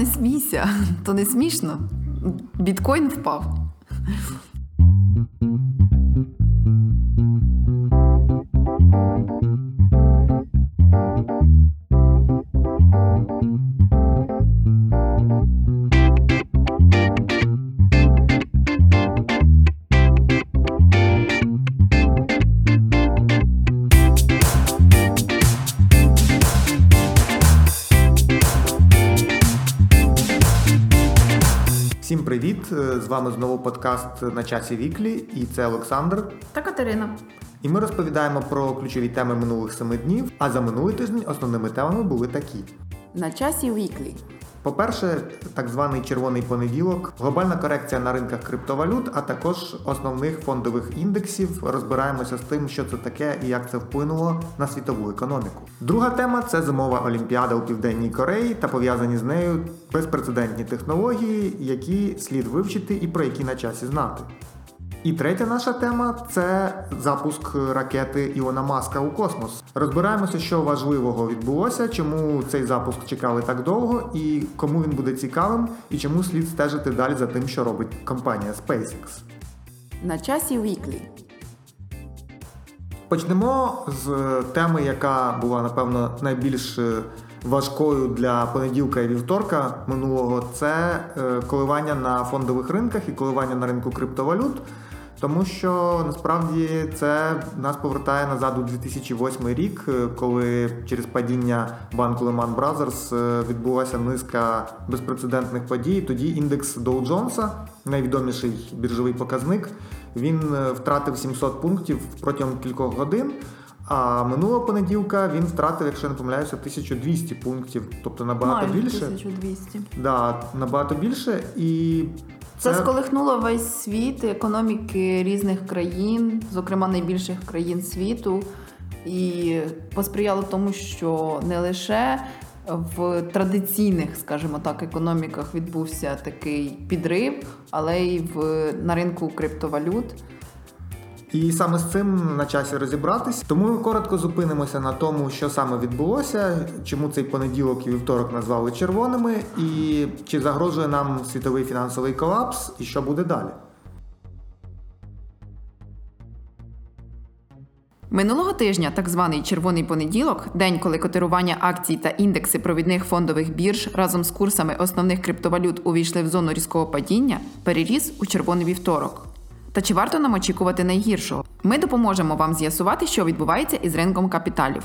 не смійся, то не смішно. Біткоін впав. Вами знову подкаст на часі Weekly, і це Олександр. Та Катерина. І ми розповідаємо про ключові теми минулих семи днів. А за минулий тиждень основними темами були такі: На часі Weekly. По-перше, так званий червоний понеділок, глобальна корекція на ринках криптовалют, а також основних фондових індексів. Розбираємося з тим, що це таке і як це вплинуло на світову економіку. Друга тема це зимова олімпіада у південній Кореї та пов'язані з нею безпрецедентні технології, які слід вивчити і про які на часі знати. І третя наша тема це запуск ракети Ілона Маска у космос. Розбираємося, що важливого відбулося, чому цей запуск чекали так довго, і кому він буде цікавим, і чому слід стежити далі за тим, що робить компанія SpaceX. На часі Weekly. Почнемо з теми, яка була напевно найбільш е, важкою для понеділка і вівторка минулого. Це е, коливання на фондових ринках і коливання на ринку криптовалют. Тому що насправді це нас повертає назад у 2008 рік, е, коли через падіння банку Lehman Brothers е, відбулася низка безпрецедентних подій. Тоді індекс Dow Jones, найвідоміший біржовий показник, він е, втратив 700 пунктів протягом кількох годин. А минулого понеділка він втратив, якщо я не помиляюся, 1200 пунктів, тобто набагато Майже більше. 1200. Да, набагато більше і Це сколихнуло весь світ, економіки різних країн, зокрема найбільших країн світу, і посприяло тому, що не лише в традиційних, скажімо так, економіках відбувся такий підрив, але й в на ринку криптовалют. І саме з цим на часі розібратись. Тому ми коротко зупинимося на тому, що саме відбулося, чому цей понеділок і вівторок назвали червоними, і чи загрожує нам світовий фінансовий колапс, і що буде далі. Минулого тижня, так званий червоний понеділок, день, коли котирування акцій та індекси провідних фондових бірж разом з курсами основних криптовалют увійшли в зону різкого падіння, переріс у червоний вівторок. Та чи варто нам очікувати найгіршого? Ми допоможемо вам з'ясувати, що відбувається із ринком капіталів.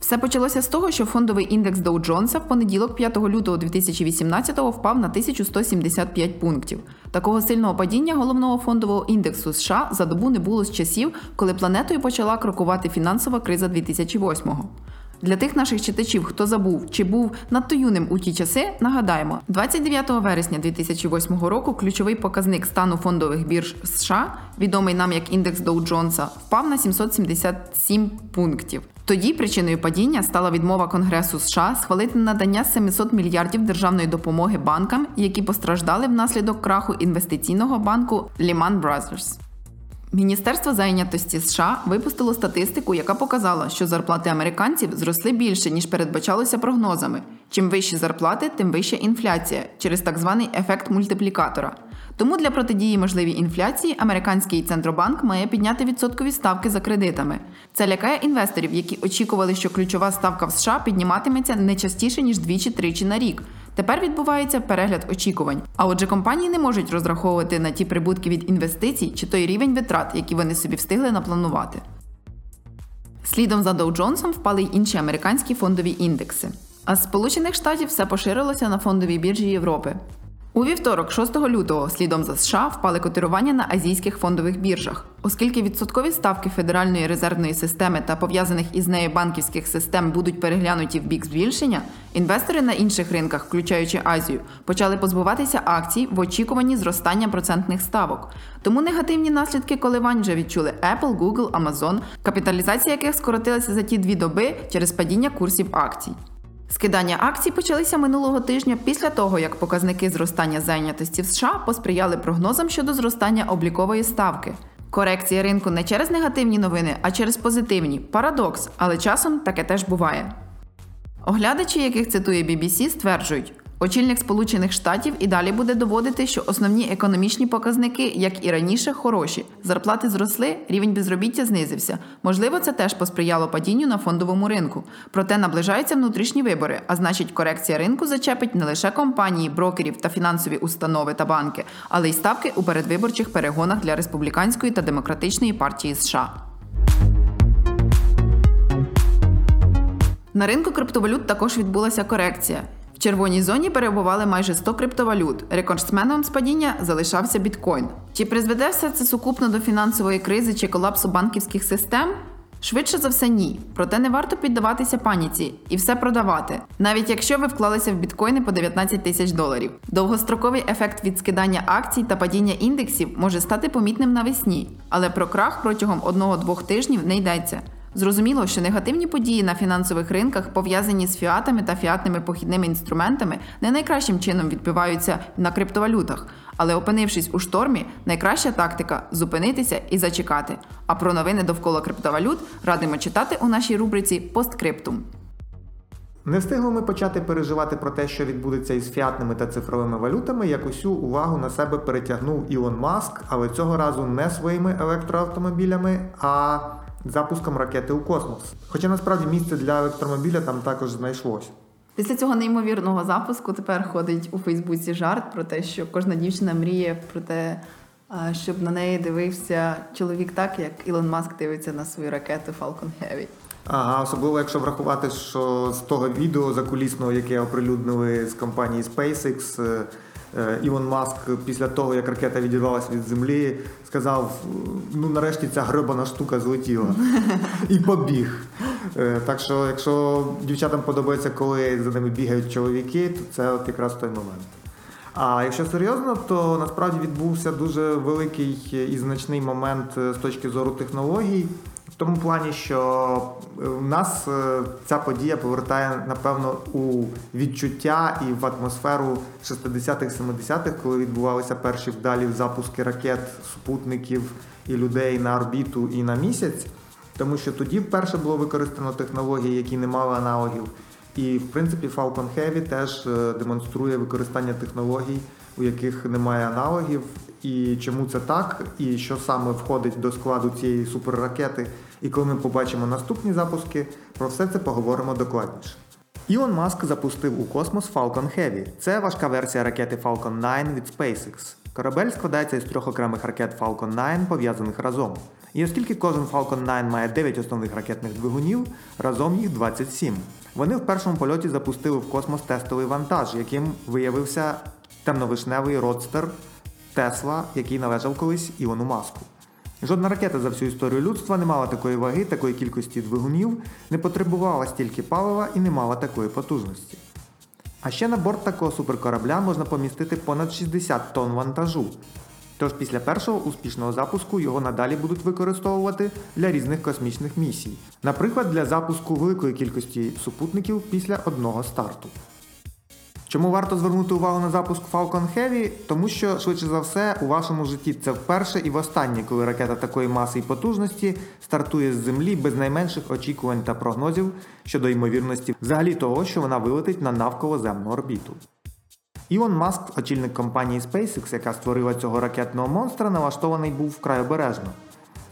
Все почалося з того, що фондовий індекс Dow Jones в понеділок 5 лютого 2018-го впав на 1175 пунктів. Такого сильного падіння головного фондового індексу США за добу не було з часів, коли планетою почала крокувати фінансова криза 2008-го. Для тих наших читачів, хто забув чи був надто юним у ті часи, нагадаємо, 29 вересня 2008 року ключовий показник стану фондових бірж США, відомий нам як індекс Доу Джонса, впав на 777 пунктів. Тоді причиною падіння стала відмова Конгресу США схвалити надання 700 мільярдів державної допомоги банкам, які постраждали внаслідок краху інвестиційного банку Lehman Brothers. Міністерство зайнятості США випустило статистику, яка показала, що зарплати американців зросли більше, ніж передбачалося прогнозами. Чим вищі зарплати, тим вища інфляція через так званий ефект мультиплікатора. Тому для протидії можливій інфляції американський центробанк має підняти відсоткові ставки за кредитами. Це лякає інвесторів, які очікували, що ключова ставка в США підніматиметься не частіше ніж двічі-тричі на рік. Тепер відбувається перегляд очікувань. А отже, компанії не можуть розраховувати на ті прибутки від інвестицій чи той рівень витрат, які вони собі встигли напланувати. Слідом за Dow Jones впали й інші американські фондові індекси. А з Сполучених Штатів все поширилося на фондовій біржі Європи. У вівторок, 6 лютого, слідом за США впали котирування на азійських фондових біржах, оскільки відсоткові ставки Федеральної резервної системи та пов'язаних із нею банківських систем будуть переглянуті в бік збільшення. Інвестори на інших ринках, включаючи Азію, почали позбуватися акцій в очікуванні зростання процентних ставок. Тому негативні наслідки коливань вже відчули Apple, Google, Amazon, капіталізація яких скоротилася за ті дві доби через падіння курсів акцій. Скидання акцій почалися минулого тижня після того, як показники зростання зайнятості в США посприяли прогнозам щодо зростання облікової ставки. Корекція ринку не через негативні новини, а через позитивні. Парадокс, але часом таке теж буває. Оглядачі, яких цитує BBC, стверджують, Очільник Сполучених Штатів і далі буде доводити, що основні економічні показники, як і раніше, хороші. Зарплати зросли, рівень безробіття знизився. Можливо, це теж посприяло падінню на фондовому ринку. Проте наближаються внутрішні вибори, а значить, корекція ринку зачепить не лише компанії, брокерів та фінансові установи та банки, але й ставки у передвиборчих перегонах для республіканської та демократичної партії США. На ринку криптовалют також відбулася корекція. Червоній зоні перебували майже 100 криптовалют. Рекордсменом з падіння залишався біткоін. Чи призведе все це сукупно до фінансової кризи чи колапсу банківських систем? Швидше за все, ні. Проте не варто піддаватися паніці і все продавати, навіть якщо ви вклалися в біткоїни по 19 тисяч доларів. Довгостроковий ефект від скидання акцій та падіння індексів може стати помітним навесні, але про крах протягом 1-2 тижнів не йдеться. Зрозуміло, що негативні події на фінансових ринках, пов'язані з фіатами та фіатними похідними інструментами, не найкращим чином відбиваються на криптовалютах. Але опинившись у штормі, найкраща тактика зупинитися і зачекати. А про новини довкола криптовалют радимо читати у нашій рубриці Посткриптум. Не встигли ми почати переживати про те, що відбудеться із фіатними та цифровими валютами, як усю увагу на себе перетягнув Ілон Маск, але цього разу не своїми електроавтомобілями, а запуском ракети у космос. Хоча насправді місце для електромобіля там також знайшлось. Після цього неймовірного запуску тепер ходить у Фейсбуці жарт про те, що кожна дівчина мріє про те, щоб на неї дивився чоловік так, як Ілон Маск дивиться на свою ракету Falcon Heavy. Ага, особливо якщо врахувати, що з того відео закулісного, яке оприлюднили з компанії SpaceX, е, е, Маск після того, як ракета відірвалася від землі, сказав: ну нарешті ця гребана штука злетіла і побіг. Е, Так що, якщо дівчатам подобається, коли за ними бігають чоловіки, то це от якраз той момент. А якщо серйозно, то насправді відбувся дуже великий і значний момент е, з точки зору технологій. В тому плані, що е, в нас е, ця подія повертає, напевно, у відчуття і в атмосферу 60-х, 70-х, коли відбувалися перші вдалі запуски ракет, супутників і людей на орбіту і на місяць. Тому що тоді вперше було використано технології, які не мали аналогів. І в принципі Falcon Heavy теж е, демонструє використання технологій, у яких немає аналогів. І чому це так, і що саме входить до складу цієї суперракети. І коли ми побачимо наступні запуски, про все це поговоримо докладніше. Ілон Маск запустив у космос Falcon Heavy. Це важка версія ракети Falcon 9 від SpaceX. Корабель складається із трьох окремих ракет Falcon 9, пов'язаних разом. І оскільки кожен Falcon 9 має 9 основних ракетних двигунів, разом їх 27. Вони в першому польоті запустили в космос тестовий вантаж, яким виявився темновишневий родстер Тесла, який належав колись Ілону Маску. Жодна ракета за всю історію людства не мала такої ваги, такої кількості двигунів, не потребувала стільки палива і не мала такої потужності. А ще на борт такого суперкорабля можна помістити понад 60 тонн вантажу. Тож після першого успішного запуску його надалі будуть використовувати для різних космічних місій, наприклад, для запуску великої кількості супутників після одного старту. Чому варто звернути увагу на запуск Falcon Heavy? Тому що, швидше за все, у вашому житті це вперше і востаннє, коли ракета такої маси і потужності стартує з землі без найменших очікувань та прогнозів щодо ймовірності взагалі того, що вона вилетить на навколоземну орбіту. Ілон Маск, очільник компанії SpaceX, яка створила цього ракетного монстра, налаштований був вкрай обережно.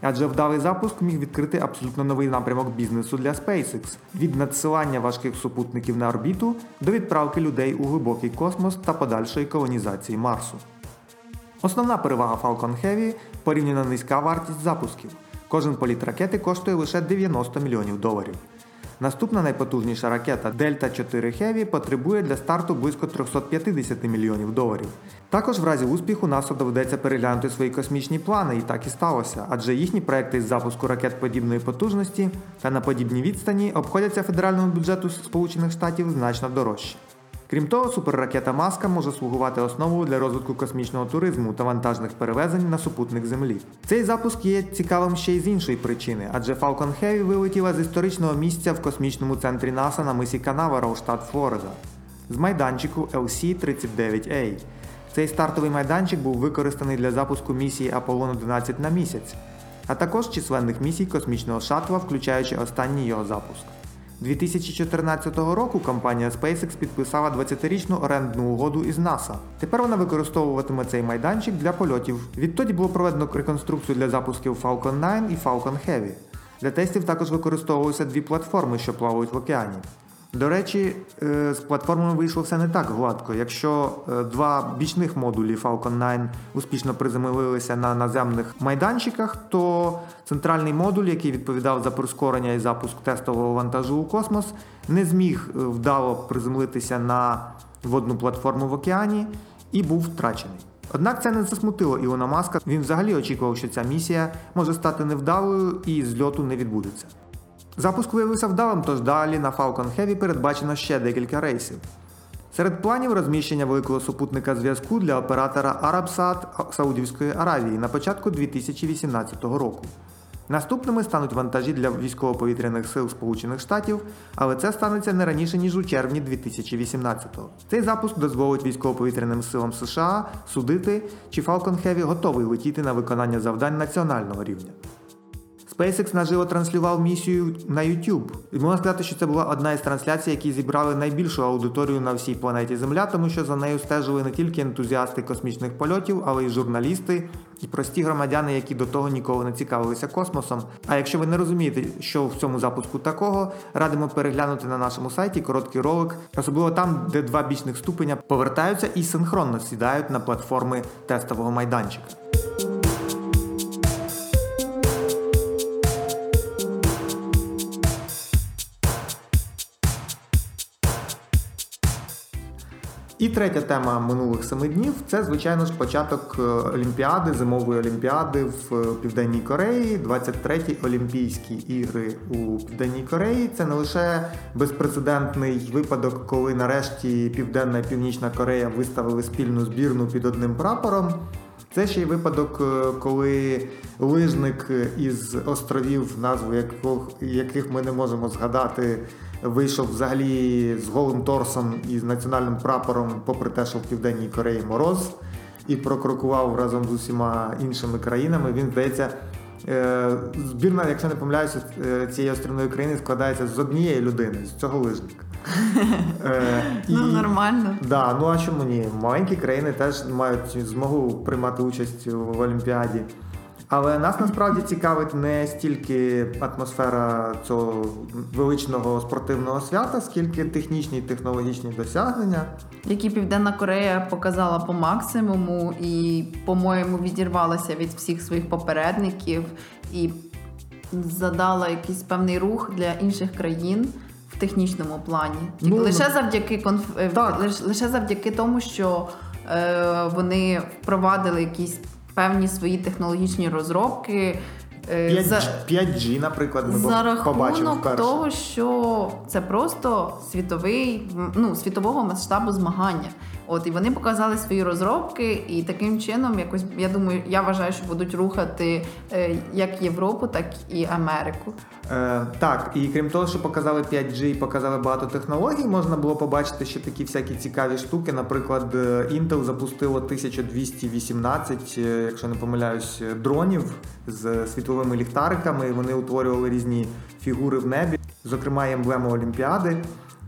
Адже вдалий запуск міг відкрити абсолютно новий напрямок бізнесу для SpaceX від надсилання важких супутників на орбіту до відправки людей у глибокий космос та подальшої колонізації Марсу. Основна перевага Falcon Heavy порівняно низька вартість запусків. Кожен політ ракети коштує лише 90 мільйонів доларів. Наступна найпотужніша ракета Delta 4 Heavy потребує для старту близько 350 мільйонів доларів. Також в разі успіху НАСА доведеться переглянути свої космічні плани, і так і сталося, адже їхні проекти з запуску ракет подібної потужності та на подібній відстані обходяться федеральному бюджету Сполучених Штатів значно дорожче. Крім того, суперракета Маска може слугувати основою для розвитку космічного туризму та вантажних перевезень на супутник Землі. Цей запуск є цікавим ще й з іншої причини, адже Falcon Heavy вилетіла з історичного місця в космічному центрі НАСА на мисі Канаверал, штат Флорида, з майданчику LC-39A. Цей стартовий майданчик був використаний для запуску місії Аполлон 11 на місяць, а також численних місій космічного шатла, включаючи останній його запуск. 2014 року компанія SpaceX підписала 20-річну орендну угоду із NASA. Тепер вона використовуватиме цей майданчик для польотів. Відтоді було проведено реконструкцію для запусків Falcon 9 і Falcon Heavy. Для тестів також використовуються дві платформи, що плавають в океані. До речі, е, з платформами вийшло все не так гладко. Якщо е, два бічних модулі Falcon 9 успішно приземлилися на наземних майданчиках, то центральний модуль, який відповідав за прискорення і запуск тестового вантажу у космос, не зміг е, вдало приземлитися на водну платформу в океані і був втрачений. Однак це не засмутило Ілона Маска. Він взагалі очікував, що ця місія може стати невдалою і зльоту не відбудеться. Запуск виявився вдалим, тож далі на Falcon Heavy передбачено ще декілька рейсів. Серед планів розміщення великого супутника зв'язку для оператора Arabsat Саудівської Аравії на початку 2018 року. Наступними стануть вантажі для військово-повітряних сил Сполучених Штатів, але це станеться не раніше ніж у червні 2018-го. Цей запуск дозволить військово-повітряним силам США судити, чи Falcon Heavy готовий летіти на виконання завдань національного рівня. SpaceX наживо транслював місію на YouTube. І можна сказати, що це була одна із трансляцій, які зібрали найбільшу аудиторію на всій планеті Земля, тому що за нею стежили не тільки ентузіасти космічних польотів, але й журналісти і прості громадяни, які до того ніколи не цікавилися космосом. А якщо ви не розумієте, що в цьому запуску такого, радимо переглянути на нашому сайті короткий ролик, особливо там, де два бічних ступеня повертаються і синхронно сідають на платформи тестового майданчика. І третя тема минулих семи днів це, звичайно ж, початок е, Олімпіади, зимової олімпіади в е, Південній Кореї, 23-ті Олімпійські ігри у Південній Кореї. Це не лише безпрецедентний випадок, коли нарешті Південна і Північна Корея виставили спільну збірну під одним прапором. Це ще й випадок, е, коли лижник із островів, назву яких ми не можемо згадати вийшов взагалі з голим торсом і з національним прапором, попри те, що в Південній Кореї мороз, і прокрокував разом з усіма іншими країнами. Він здається. Е, збірна, якщо не помиляюся, е, цієї острівної країни складається з однієї людини, з цього лижника. Е, ну, нормально. Да, Ну а чому ні? Маленькі країни теж мають змогу приймати участь в Олімпіаді. Але нас насправді цікавить не стільки атмосфера цього величного спортивного свята, скільки технічні і технологічні досягнення, які Південна Корея показала по максимуму і, по-моєму, відірвалася від всіх своїх попередників і задала якийсь певний рух для інших країн. В технічному плані, ну, лише ну, завдяки конф... Лише завдяки тому, що е, вони впровадили якісь певні свої технологічні розробки. 5G, е, за, 5G, наприклад, ми за рахунок того, що це просто світовий, ну світового масштабу змагання. От і вони показали свої розробки, і таким чином, якось я думаю, я вважаю, що будуть рухати е, як Європу, так і Америку. Е, Так, і крім того, що показали 5G і показали багато технологій, можна було побачити ще такі всякі цікаві штуки. Наприклад, е, Intel запустило 1218, е, якщо не помиляюсь, дронів з світловими ліхтариками. Вони утворювали різні фігури в небі, зокрема емблему Олімпіади.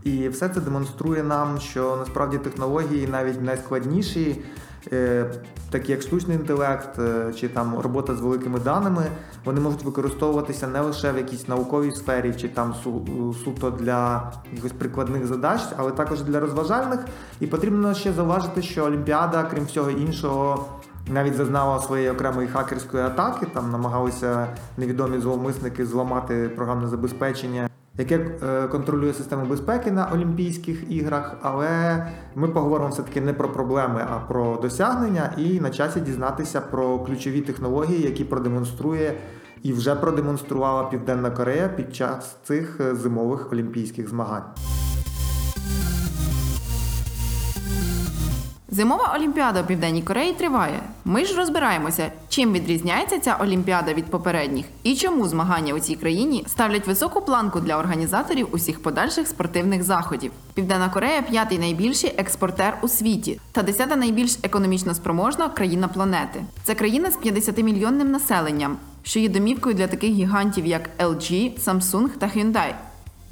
І все це демонструє нам, що насправді технології навіть найскладніші, е, такі як штучний інтелект е, чи там робота з великими даними, вони можуть використовуватися не лише в якійсь науковій сфері, чи там суто для якихось прикладних задач, але також для розважальних. І потрібно ще зауважити, що Олімпіада, крім всього іншого. Навіть зазнала своєї окремої хакерської атаки, там намагалися невідомі зловмисники зламати програмне забезпечення яке е, контролює систему безпеки на Олімпійських іграх, але ми поговоримо все-таки не про проблеми, а про досягнення і на часі дізнатися про ключові технології, які продемонструє і вже продемонструвала Південна Корея під час цих е, зимових олімпійських змагань. Зимова олімпіада у Південній Кореї триває. Ми ж розбираємося, чим відрізняється ця олімпіада від попередніх і чому змагання у цій країні ставлять високу планку для організаторів усіх подальших спортивних заходів. Південна Корея п'ятий найбільший експортер у світі та десята найбільш економічно спроможна країна планети. Це країна з 50-мільйонним населенням, що є домівкою для таких гігантів, як LG, Samsung та Hyundai.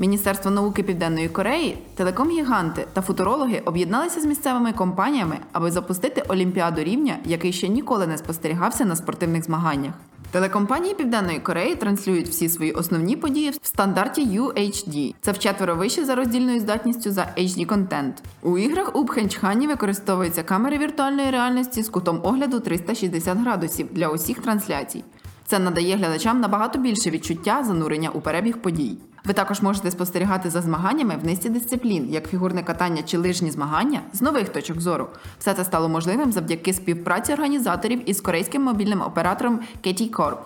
Міністерство науки Південної Кореї, телеком-гіганти та футурологи об'єдналися з місцевими компаніями, аби запустити олімпіаду рівня, який ще ніколи не спостерігався на спортивних змаганнях. Телекомпанії Південної Кореї транслюють всі свої основні події в стандарті UHD. Це вчетверо вище за роздільною здатністю за HD контент. У іграх у Пхенчхані використовуються камери віртуальної реальності з кутом огляду 360 градусів для усіх трансляцій. Це надає глядачам набагато більше відчуття занурення у перебіг подій. Ви також можете спостерігати за змаганнями в низці дисциплін, як фігурне катання чи лижні змагання з нових точок зору. Все це стало можливим завдяки співпраці організаторів із корейським мобільним оператором KT Corp.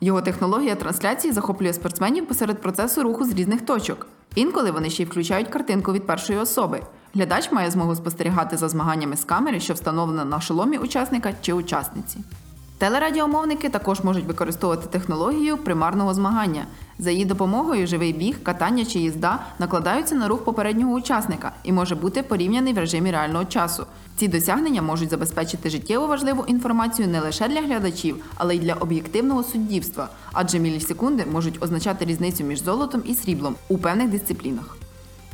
Його технологія трансляції захоплює спортсменів посеред процесу руху з різних точок. Інколи вони ще й включають картинку від першої особи. Глядач має змогу спостерігати за змаганнями з камери, що встановлена на шоломі учасника чи учасниці. Телерадіомовники також можуть використовувати технологію примарного змагання. За її допомогою живий біг, катання чи їзда накладаються на рух попереднього учасника і може бути порівняний в режимі реального часу. Ці досягнення можуть забезпечити життєво важливу інформацію не лише для глядачів, але й для об'єктивного суддівства, адже мілісекунди можуть означати різницю між золотом і сріблом у певних дисциплінах.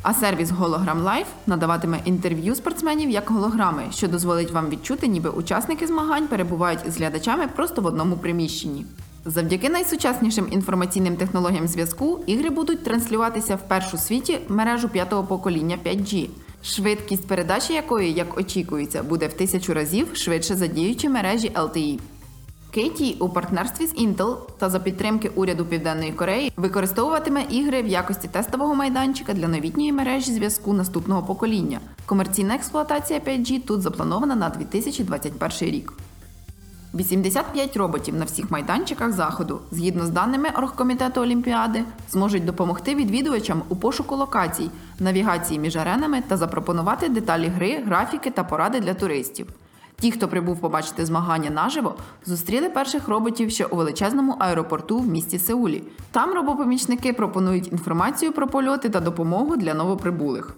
А сервіс Hologram Live надаватиме інтерв'ю спортсменів як голограми, що дозволить вам відчути, ніби учасники змагань перебувають з глядачами просто в одному приміщенні. Завдяки найсучаснішим інформаційним технологіям зв'язку ігри будуть транслюватися в першу світі мережу п'ятого покоління 5G, швидкість передачі якої, як очікується, буде в тисячу разів швидше за діючі мережі LTE. KT у партнерстві з Intel та за підтримки уряду Південної Кореї використовуватиме ігри в якості тестового майданчика для новітньої мережі зв'язку наступного покоління. Комерційна експлуатація 5G тут запланована на 2021 рік. 85 роботів на всіх майданчиках заходу, згідно з даними оргкомітету Олімпіади, зможуть допомогти відвідувачам у пошуку локацій, навігації між аренами та запропонувати деталі гри, графіки та поради для туристів. Ті, хто прибув побачити змагання наживо, зустріли перших роботів ще у величезному аеропорту в місті Сеулі. Там робопомічники пропонують інформацію про польоти та допомогу для новоприбулих.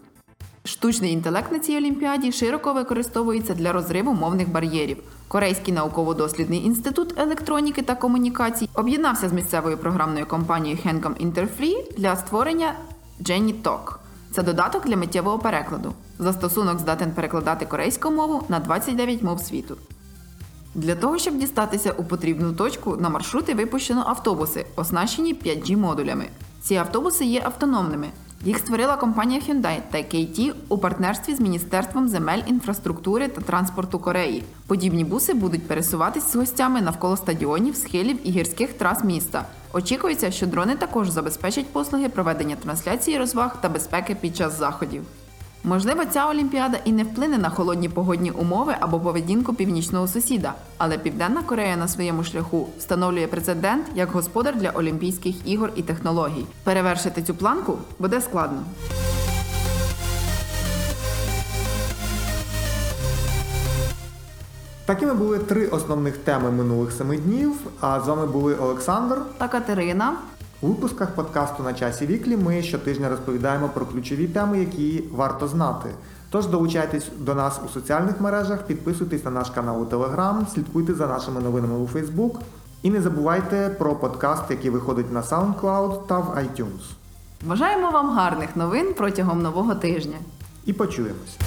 Штучний інтелект на цій олімпіаді широко використовується для розриву мовних бар'єрів. Корейський науково-дослідний інститут електроніки та комунікацій об'єднався з місцевою програмною компанією Hencom Interfree для створення Jenny Talk. Це додаток для миттєвого перекладу. Застосунок здатен перекладати корейську мову на 29 мов світу. Для того, щоб дістатися у потрібну точку, на маршрути випущено автобуси, оснащені 5G-модулями. Ці автобуси є автономними. Їх створила компанія Hyundai та KT у партнерстві з Міністерством земель, інфраструктури та транспорту Кореї. Подібні буси будуть пересуватись з гостями навколо стадіонів, схилів і гірських трас міста. Очікується, що дрони також забезпечать послуги проведення трансляції розваг та безпеки під час заходів. Можливо, ця олімпіада і не вплине на холодні погодні умови або поведінку північного сусіда, але Південна Корея на своєму шляху встановлює прецедент як господар для Олімпійських ігор і технологій. Перевершити цю планку буде складно. Такими були три основних теми минулих семи днів. А з вами були Олександр. Та Катерина. У випусках подкасту на часі віклі ми щотижня розповідаємо про ключові теми, які варто знати. Тож долучайтесь до нас у соціальних мережах, підписуйтесь на наш канал у Телеграм, слідкуйте за нашими новинами у Фейсбук. І не забувайте про подкаст, який виходить на SoundCloud та в iTunes. Бажаємо вам гарних новин протягом нового тижня. І почуємось.